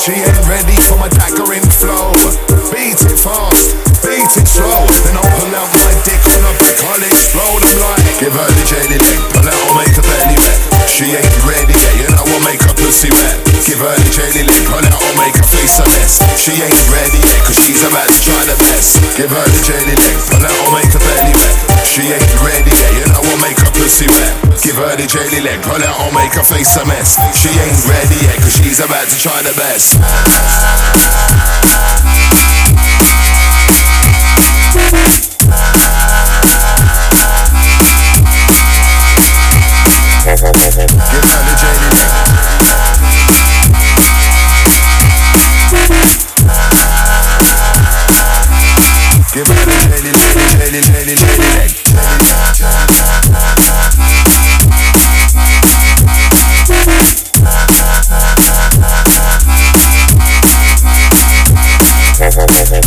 She ain't ready for my daggering flow. Beat it fast, beat it slow. Then I'll pull out my dick on a brick, I'll explode. I'm like, give her the jelly egg, pull out, I'll make her belly wet. She ain't ready yet, you know I'll make her pussy wet. Give her the jelly egg, pull out, I'll make her face a mess. She ain't ready yet, cause she's about to try the best. Give her the jelly egg, pull out, I'll make her belly wet. Give her the jelly leg, pull out or make her face a mess. She ain't ready yet, cause she's about to try the best. Never.